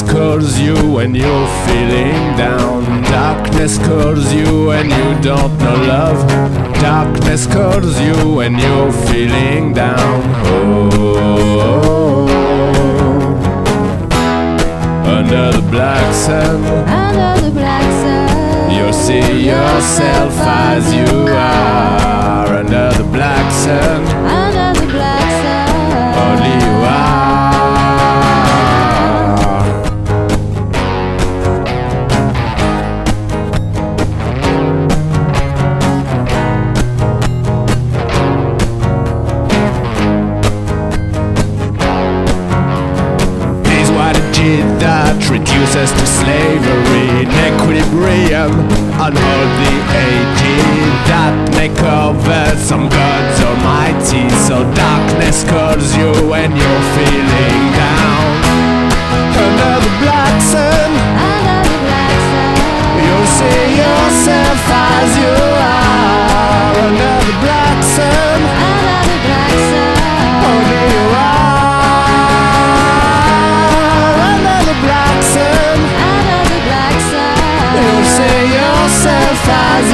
calls you when you're feeling down. Darkness calls you when you don't know love. Darkness calls you when you're feeling down. Oh, under the black sun, Under the black sun. you'll see yourself as you are. Under the black sun, reduces to slavery. Equilibrium unholy aging that make over some gods almighty so darkness calls you when you're feeling fazer.